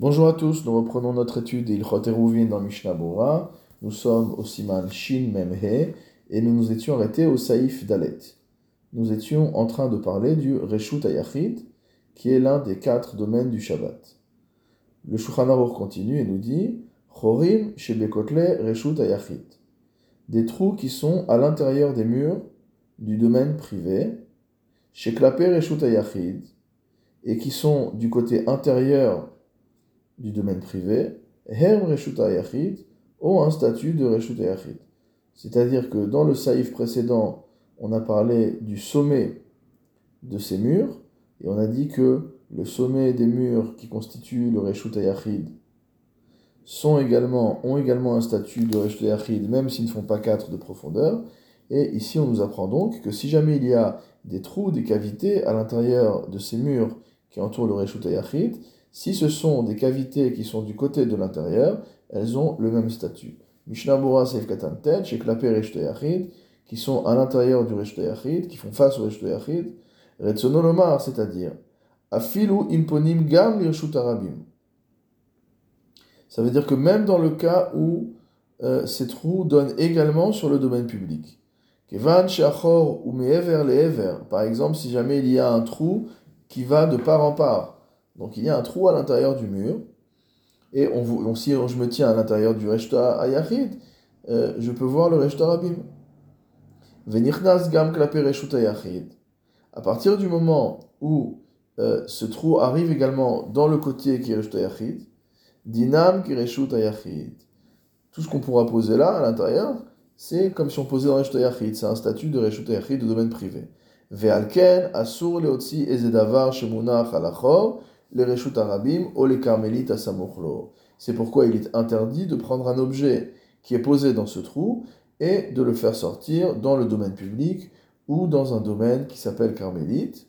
Bonjour à tous, nous reprenons notre étude d'Ilchot Eruvin dans Mishnah Bora. Nous sommes au Siman Shin Memhe et nous nous étions arrêtés au Saïf Dalet. Nous étions en train de parler du Reshut Ayachid, qui est l'un des quatre domaines du Shabbat. Le Shulchan continue et nous dit Chorim Shebekotle Reshut Ayachid. Des trous qui sont à l'intérieur des murs du domaine privé, Sheklape Reshut Ayachid, et qui sont du côté intérieur du domaine privé, Herm Reshuta Yachid, ont un statut de Reshuta Yachid. C'est-à-dire que dans le saïf précédent, on a parlé du sommet de ces murs, et on a dit que le sommet des murs qui constituent le Reshuta Yachid sont également, ont également un statut de Reshuta Yachid, même s'ils ne font pas 4 de profondeur. Et ici, on nous apprend donc que si jamais il y a des trous, des cavités à l'intérieur de ces murs qui entourent le Reshuta Yachid, si ce sont des cavités qui sont du côté de l'intérieur, elles ont le même statut. Mishnah Bora Seif Katan Tet, qui sont à l'intérieur du Reshte qui font face au Reshte Yachid, Retsonolomar, c'est-à-dire Afilu imponim gam lirshut arabim. Ça veut dire que même dans le cas où euh, ces trous donnent également sur le domaine public. Kevan sheachor ou me'ever le'ever. Par exemple, si jamais il y a un trou qui va de part en part. Donc il y a un trou à l'intérieur du mur. Et on, si je me tiens à l'intérieur du Reshta Ayachid, euh, je peux voir le Reshta Rabim. Venirnas gam Ayachid. À partir du moment où euh, ce trou arrive également dans le côté qui est Reshta Ayachid, dinam Reshut Ayachid. Tout ce qu'on pourra poser là, à l'intérieur, c'est comme si on posait dans Reshta Ayachid. C'est un statut de Reshut Ayachid de domaine privé. Ve'alken asur leotzi ezedavar shemunach alachor les Reshut Arabim ou les Carmélites à Samochlo. C'est pourquoi il est interdit de prendre un objet qui est posé dans ce trou et de le faire sortir dans le domaine public ou dans un domaine qui s'appelle Carmélite.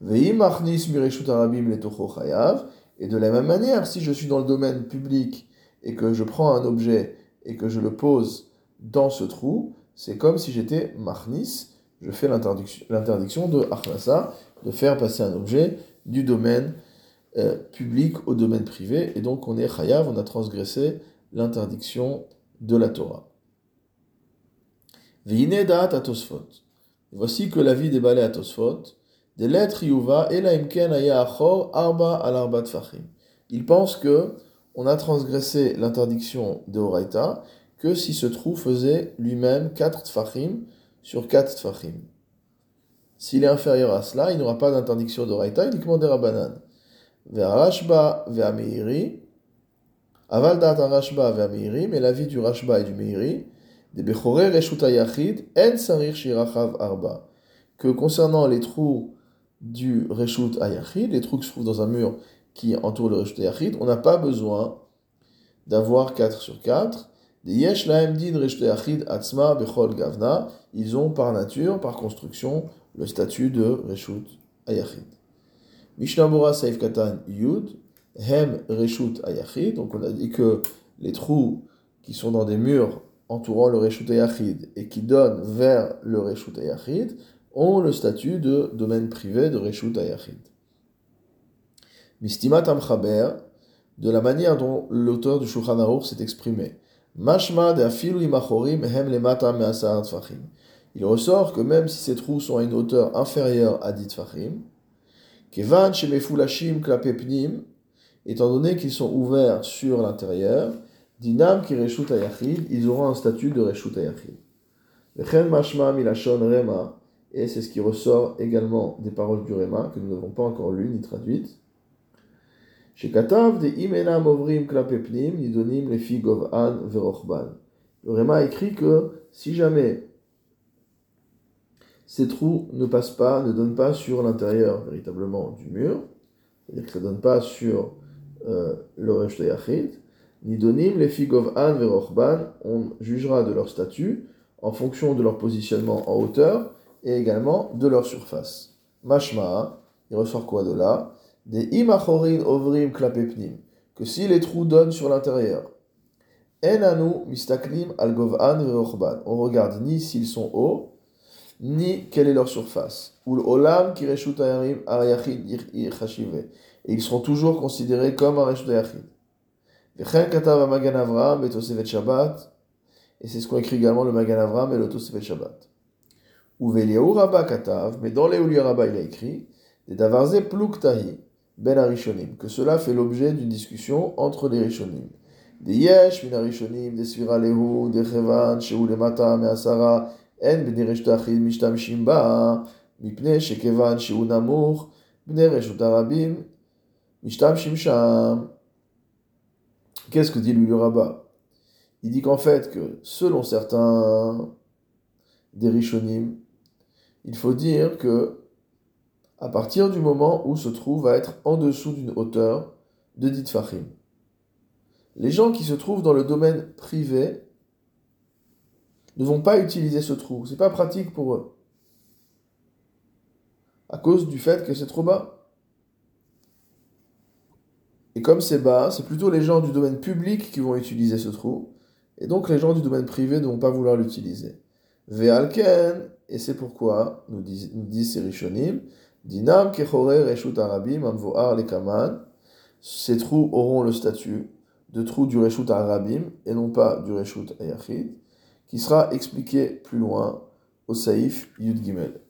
Et de la même manière, si je suis dans le domaine public et que je prends un objet et que je le pose dans ce trou, c'est comme si j'étais Marnis, je fais l'interdiction de Achlasa, de faire passer un objet du domaine euh, public au domaine privé, et donc on est chayav, on a transgressé l'interdiction de la Torah. Voici que la vie des balais à Tosfot, des lettres Yuva arba al arba Il pense que on a transgressé l'interdiction de Horaïta que si ce trou faisait lui-même 4 tfachim sur 4 tfachim. S'il est inférieur à cela, il n'aura pas d'interdiction d'Oraïta, uniquement des Rabbanan. Ve'arashba ve'ameiri, aval dat arashba ve'ameiri, mais l'avis du Rashba et du Meiri, des Bechore Reshuta Yachid, en sarir shirachav arba. Que concernant les trous du Reshut Ayachid, les trous qui se trouvent dans un mur qui entoure le Reshut Ayachid, on n'a pas besoin d'avoir 4 sur 4. Des Yesh Laem Din Reshut Ayachid Atzma Bechol Gavna, ils ont par nature, par construction, le statut de Reshut Ayachid. Mishnah Saif Katan Yud, Hem Reshut Ayachid. Donc on a dit que les trous qui sont dans des murs entourant le Reshut Ayachid et qui donnent vers le Reshut Ayachid ont le statut de domaine privé de Reshut Ayachid. Mistimat Amchaber, de la manière dont l'auteur du Shulchan Aruch s'est exprimé. Mashma de afilu imachorim hem lemata me'asar tfachim. Il ressort que même si ces trous sont à une hauteur inférieure à 10 tfachim, Kevan shemefulashim klapepnim, étant donné qu'ils sont ouverts sur l'intérieur, dinam ki reshut ayachid, ils auront un statut de reshut ayachid. Vechen mashma milashon rema, et c'est ce qui ressort également des paroles du rema, que nous n'avons pas encore lues ni traduites. Shekatav de imenam ovrim klapepnim, nidonim lefi govan verochban. Le rema écrit que si jamais ces trous ne passent pas, ne donnent pas sur l'intérieur véritablement du mur, c'est-à-dire que ça ne donne pas sur euh, le Resh Yachid, ni donim les figov an on jugera de leur statut en fonction de leur positionnement en hauteur et également de leur surface. Mashma, il ressort quoi de là? Des imachorin ovrim klapepnim, que si les trous donnent sur l'intérieur, enanu mistaklim al on regarde ni s'ils sont hauts, ni quelle est leur surface. Ou l'olam ki reshut et ils seront toujours considérés comme un Reshut Ayachid. Magan Avram et Shabbat, et c'est ce qu'ont écrit également le Magan Avram et le Tosevet Shabbat. Ou Rabba Katav, mais dans les Rabba il a écrit, des Davarze Pluktahi, Ben Arishonim, que cela fait l'objet d'une discussion entre les Rishonim. Des Yesh, Min Arishonim, des Svira Lehu, des Chevan, Shehu Lemata, Measara, Qu'est-ce que dit le Rabba? Il dit qu'en fait, que selon certains des Rishonim, il faut dire que à partir du moment où se trouve à être en dessous d'une hauteur de dit Fahim. Les gens qui se trouvent dans le domaine privé ne vont pas utiliser ce trou. C'est pas pratique pour eux. À cause du fait que c'est trop bas. Et comme c'est bas, c'est plutôt les gens du domaine public qui vont utiliser ce trou. Et donc les gens du domaine privé ne vont pas vouloir l'utiliser. Ve'alken, et c'est pourquoi, nous disent, nous disent ces Rishonim, Dinam kechore reshut arabim amvoar lekaman, ces trous auront le statut de trous du reshut arabim et non pas du reshut ayachid, qui sera expliqué plus loin au saif yud gimel.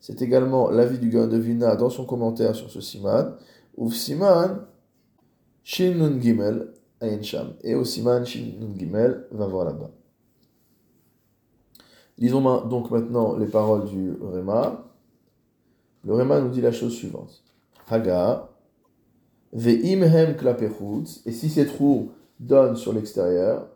C'est également l'avis du Gaon de Vina dans son commentaire sur ce siman. Uf siman, shin gimel, et au Siman Shin Gimel, va voir là-bas. Lisons donc maintenant les paroles du Réma. Le Réma nous dit la chose suivante. Haga, ve'imhem klapechutz, et si ces trous donnent sur l'extérieur,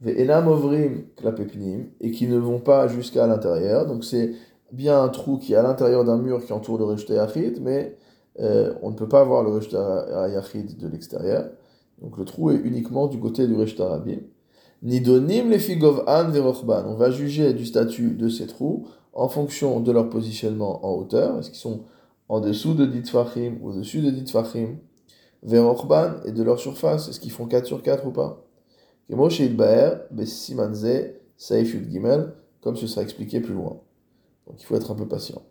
ve'enam ovrim klapepnim, et qui ne vont pas jusqu'à l'intérieur, donc c'est bien un trou qui est à l'intérieur d'un mur qui entoure le Reshte Yachid, mais euh, on ne peut pas voir le Reshte Yachid de l'extérieur. Donc le trou est uniquement du côté du Resh Tarabim. Nidonim les figov an verochban. On va juger du statut de ces trous en fonction de leur positionnement en hauteur. Est-ce qu'ils sont en dessous de Ditfachim ou au-dessus de Ditfachim? Verochban et de leur surface. Est-ce qu'ils font 4 sur 4 ou pas? Comme ce sera expliqué plus loin. Donc il faut être un peu patient.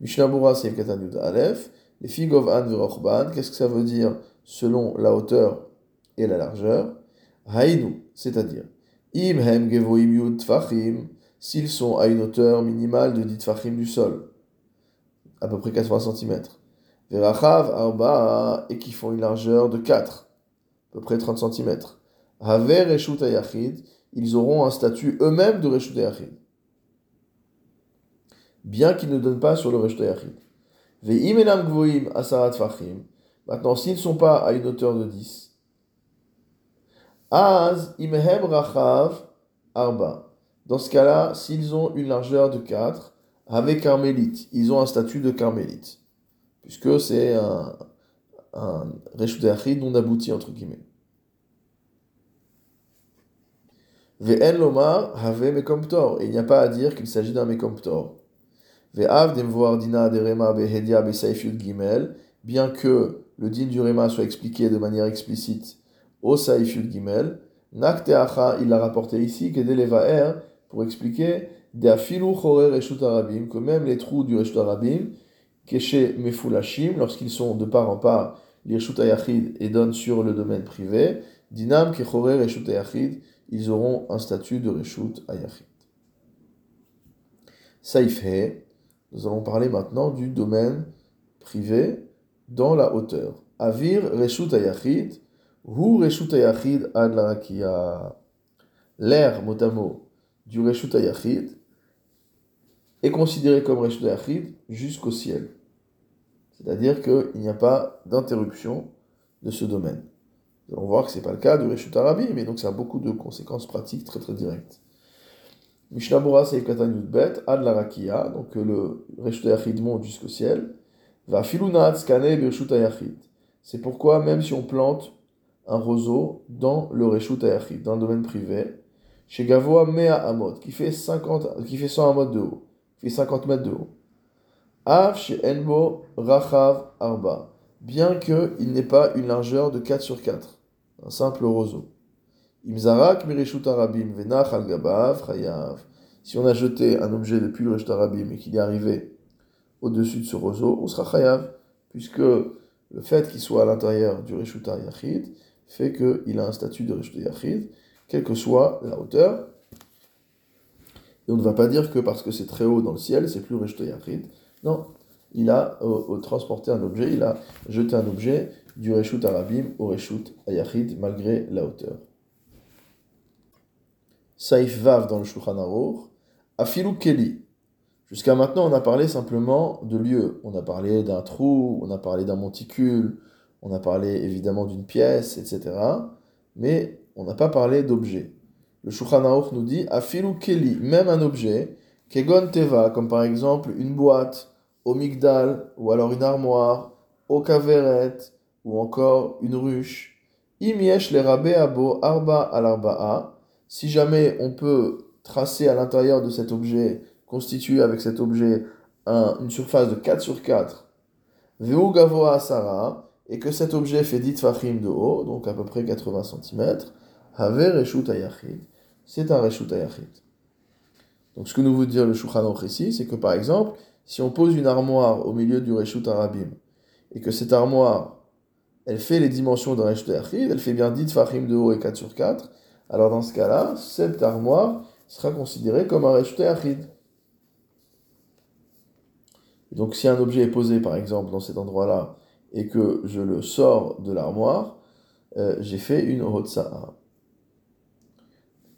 Mishnah Seif Katan Aleph. Les figov an qu'est-ce que ça veut dire selon la hauteur et la largeur? Haïnu, c'est-à-dire, im hem gevoim s'ils sont à une hauteur minimale de 10 tfachim du sol, à peu près 80 cm. Verachav arba, et qui font une largeur de 4, à peu près 30 cm. Haver reshut ayachid, ils auront un statut eux-mêmes de reshut ayachid. Bien qu'ils ne donnent pas sur le reshut ayachid. Ve'im enam gvoim asarat tfachim, Maintenant, s'ils ne sont pas à une hauteur de 10, Az imhem rachav arba. Dans ce cas-là, s'ils ont une largeur de 4, avec carmélite, ils ont un statut de carmélite, puisque c'est un, un non abouti, entre guillemets. Ve'en lomar have mekomptor. Et il n'y a pas à dire qu'il s'agit d'un mekomptor. Ve'av demvoar dina derema behedia besaifyud gimel. Bien que le din du Réma soit expliqué de manière explicite au Saïfud Gimel, Nakteacha, il l'a rapporté ici, que er pour expliquer Deafilu Chorer Reshut Arabim, que même les trous du Reshut Arabim, Keshe Mefulashim, lorsqu'ils sont de part en part, les Reshut Ayachid et donnent sur le domaine privé, Dinam Kechorer Reshut Ayachid, ils auront un statut de Reshut Ayachid. Saïfhe, nous allons parler maintenant du domaine privé dans la hauteur. Avir reshut ayachid, hu reshut ayachid ad la L'air motamo du reshut ayachid est considéré comme reshut ayachid jusqu'au ciel. C'est-à-dire qu'il n'y a pas d'interruption de ce domaine. Nous allons voir que ce n'est pas le cas du reshut arabi, mais donc ça a beaucoup de conséquences pratiques très très directes. Mishnah Bora Seif Katan Bet, Ad la donc le reshut ayachid monte jusqu'au ciel. C'est pourquoi même si on plante un roseau dans le Reshut Ayachid, dans le domaine privé, chez Gavoa Mea Amot, qui fait, 50, qui fait 100 Amot de haut, qui fait 50 mètres de haut. Enbo Rachav Arba, bien qu'il n'ait pas une largeur de 4 sur 4, un simple roseau. Imzarak Mireshut Arabim Venach Al Gabav Chayav. Si on a jeté un objet depuis le Reshut Arabim et qu'il est arrivé au-dessus de ce roseau, on sera chayav, puisque le fait qu'il soit à l'intérieur du Reshuta Yachid fait qu'il a un statut de Reshuta Yachid, quelle que soit la hauteur. Et on ne va pas dire que parce que c'est très haut dans le ciel, c'est plus Reshuta Yachid. Non, il a transporté un objet, il a jeté un objet du Reshut Arabim au Reshut Ayachid malgré la hauteur. Saif Vav dans le Shulchan Afilu Keli. Jusqu'à maintenant, on a parlé simplement de lieu. On a parlé d'un trou, on a parlé d'un monticule, on a parlé évidemment d'une pièce, etc. Mais on n'a pas parlé d'objet. Le Shulchan nous dit Afilu Keli, même un objet, Kegon Teva, comme par exemple une boîte, au migdal, ou alors une armoire, au kaveret, ou encore une ruche. Imiesh les rabé abo arba al arba'a. Si jamais on peut tracer à l'intérieur de cet objet, constituer avec cet objet une surface de 4 sur 4, veu gavoa et que cet objet fait 10 fachim de haut, donc à peu près 80 cm, haver reshut. C'est un reshut. Donc ce que nous veut dire le Shulchan ici, c'est que par exemple, si on pose une armoire au milieu du Reshut Arabim, et que cette armoire, elle fait les dimensions d'un Reshut Achid, elle fait bien 10 Fahim de haut et 4 sur 4, alors dans ce cas-là, cette armoire sera considérée comme un Reshut Achid. Donc si un objet est posé par exemple dans cet endroit-là, et que je le sors de l'armoire, euh, j'ai fait une Hotsa'a.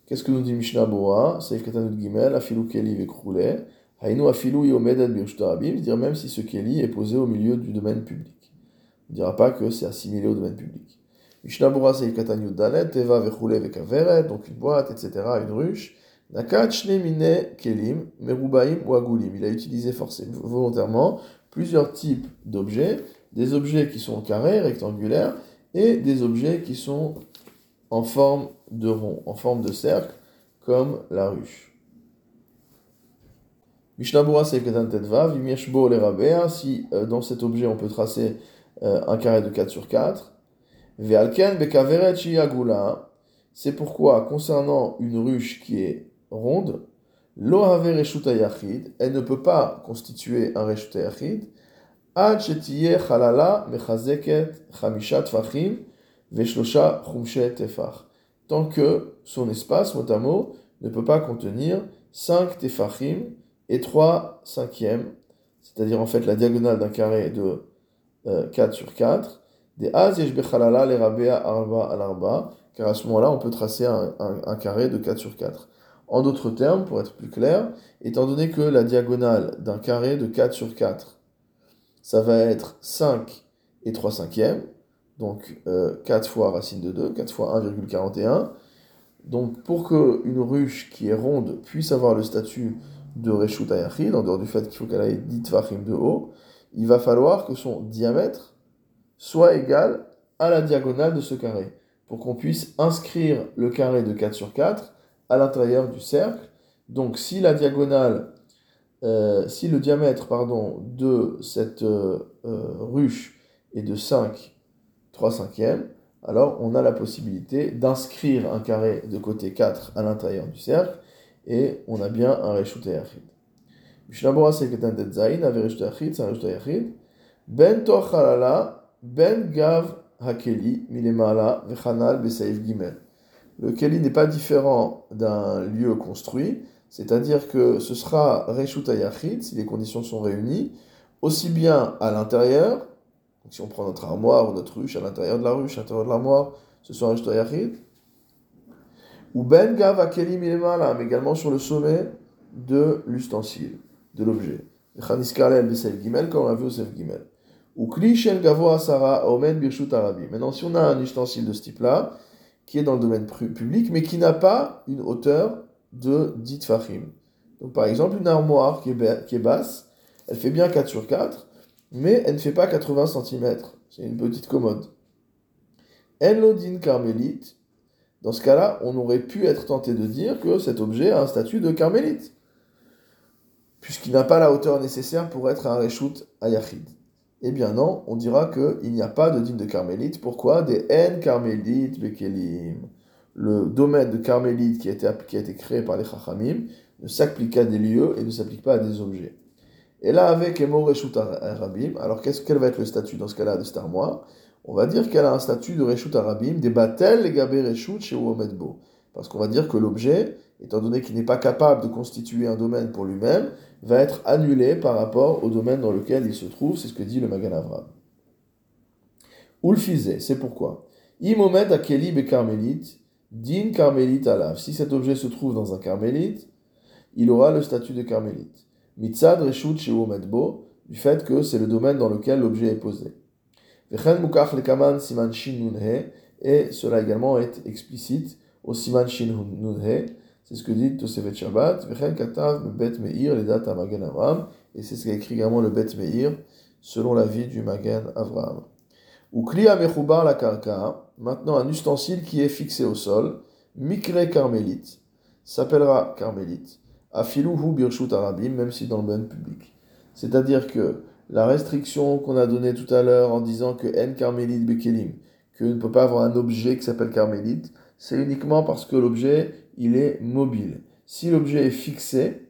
Qu'est-ce que nous dit Mishnah Boa Saif Katanud Gimel, Afilou Keli Vekroulé dire même si ce keli est posé au milieu du domaine public. On ne dira pas que c'est assimilé au domaine public. Mishnabura Dalet, Teva Vekaveret, donc une boîte, etc., une ruche. Nakat Kelim, Merubaim ou Agulim. Il a utilisé forcément, volontairement plusieurs types d'objets, des objets qui sont carrés, rectangulaires, et des objets qui sont en forme de rond, en forme de cercle, comme la ruche. Mishnabura c'est Tetvav, Yimieshbo le Rabea, si euh, dans cet objet on peut tracer euh, un carré de 4 sur 4. Ve'alken bekaveret agula, c'est pourquoi concernant une ruche qui est ronde, lo have yachid, elle ne peut pas constituer un reshuta yachid, ad shetiye chalala mechazeket chamishat fachim ve'shlosha chumshe tefach. Tant que son espace, mot à mot, ne peut pas contenir 5 tefachim, et 3 cinquièmes, c'est-à-dire en fait la diagonale d'un carré de 4 euh, sur 4, des az bechalala les rabea arba al arba, car à ce moment-là on peut tracer un, un, carré de 4 sur 4. En d'autres termes, pour être plus clair, étant donné que la diagonale d'un carré de 4 sur 4, ça va être 5 et 3 cinquièmes, donc 4 euh, fois racine de 2, 4 fois 1,41. Donc pour qu'une ruche qui est ronde puisse avoir le statut de Reshut Ayachid, en dehors du fait qu'il faut qu'elle ait 10 Tvachim de haut, il va falloir que son diamètre soit égal à la diagonale de ce carré, pour qu'on puisse inscrire le carré de 4 sur 4 à l'intérieur du cercle. Donc si la diagonale, euh, si le diamètre pardon, de cette euh, euh, ruche est de 5, 3 cinquièmes, alors on a la possibilité d'inscrire un carré de côté 4 à l'intérieur du cercle, et on a bien un Reshut Yachid. Seketan Tetzain, avait Yachid, c'est un. Ben Tochalala, Ben Gav Hakeli, Milemala, Vechanal, Gimel. Le Keli n'est pas différent d'un lieu construit, c'est-à-dire que ce sera Reshut Yachid, si les conditions sont réunies, aussi bien à l'intérieur, si on prend notre armoire ou notre ruche, à l'intérieur de la ruche, à l'intérieur de l'armoire, ce sera Reshut Yachid, ou ben gav akeli milemala, mais également sur le sommet de l'ustensile, de l'objet. Chaniskalel besef gimel, comme on l'a vu au sef. Ou omen birshut arabi. Maintenant, si on a un ustensile de ce type-là, qui est dans le domaine public, mais qui n'a pas une hauteur de 10 fachim. Donc par exemple, une armoire qui est, qui est basse, elle fait bien 4 sur 4, mais elle ne fait pas 80 cm. C'est une petite commode. Enlodin carmélite, dans ce cas-là, on aurait pu être tenté de dire que cet objet a un statut de carmélite, puisqu'il n'a pas la hauteur nécessaire pour être un reshoot ayachid. Eh bien non, on dira qu'il n'y a pas de digne de carmélite. Pourquoi? Des N carmélites bekelim. Le domaine de carmélite qui a été, qui créé par les chachamim ne s'applique qu'à des lieux et ne s'applique pas à des objets. Et là, avec Emo Reshut Arabim, alors qu'est-ce quel va être le statut dans ce cas-là de cette armoire On va dire qu'elle a un statut de Reshut Arabim, des Batel Gabé Reshut chez Uomedbo. Parce qu'on va dire que l'objet, étant donné qu'il n'est pas capable de constituer un domaine pour lui-même, va être annulé par rapport au domaine dans lequel il se trouve, c'est ce que dit le Magan Avram. Ulfizé, c'est pourquoi? Imomed Akeli be carmélite, din carmélite alav. Si cet objet se trouve dans un carmélite, il aura le statut de carmélite. Mitzad reshut medbo, du fait que c'est le domaine dans lequel l'objet est posé. Et cela également est explicite au siman shin c'est ce que dit Tosevet Shabbat, et c'est ce qu'a écrit également le bet meir, selon la vie du Magen Avram. Ou kliya mechubar la karka, maintenant un ustensile qui est fixé au sol, mikre carmélite, s'appellera carmélite. Afiluhu birshut arabim, même si dans le domaine public. C'est-à-dire que la restriction qu'on a donnée tout à l'heure en disant que en carmélite bekelim, que ne peut pas avoir un objet qui s'appelle carmélite, c'est uniquement parce que l'objet, il est mobile. Si l'objet est fixé,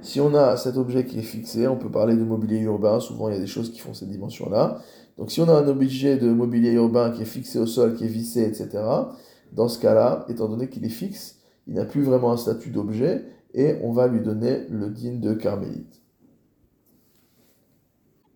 si on a cet objet qui est fixé, on peut parler de mobilier urbain, souvent il y a des choses qui font cette dimension-là. Donc si on a un objet de mobilier urbain qui est fixé au sol, qui est vissé, etc., dans ce cas-là, étant donné qu'il est fixe, il n'a plus vraiment un statut d'objet et on va lui donner le digne de carmélite.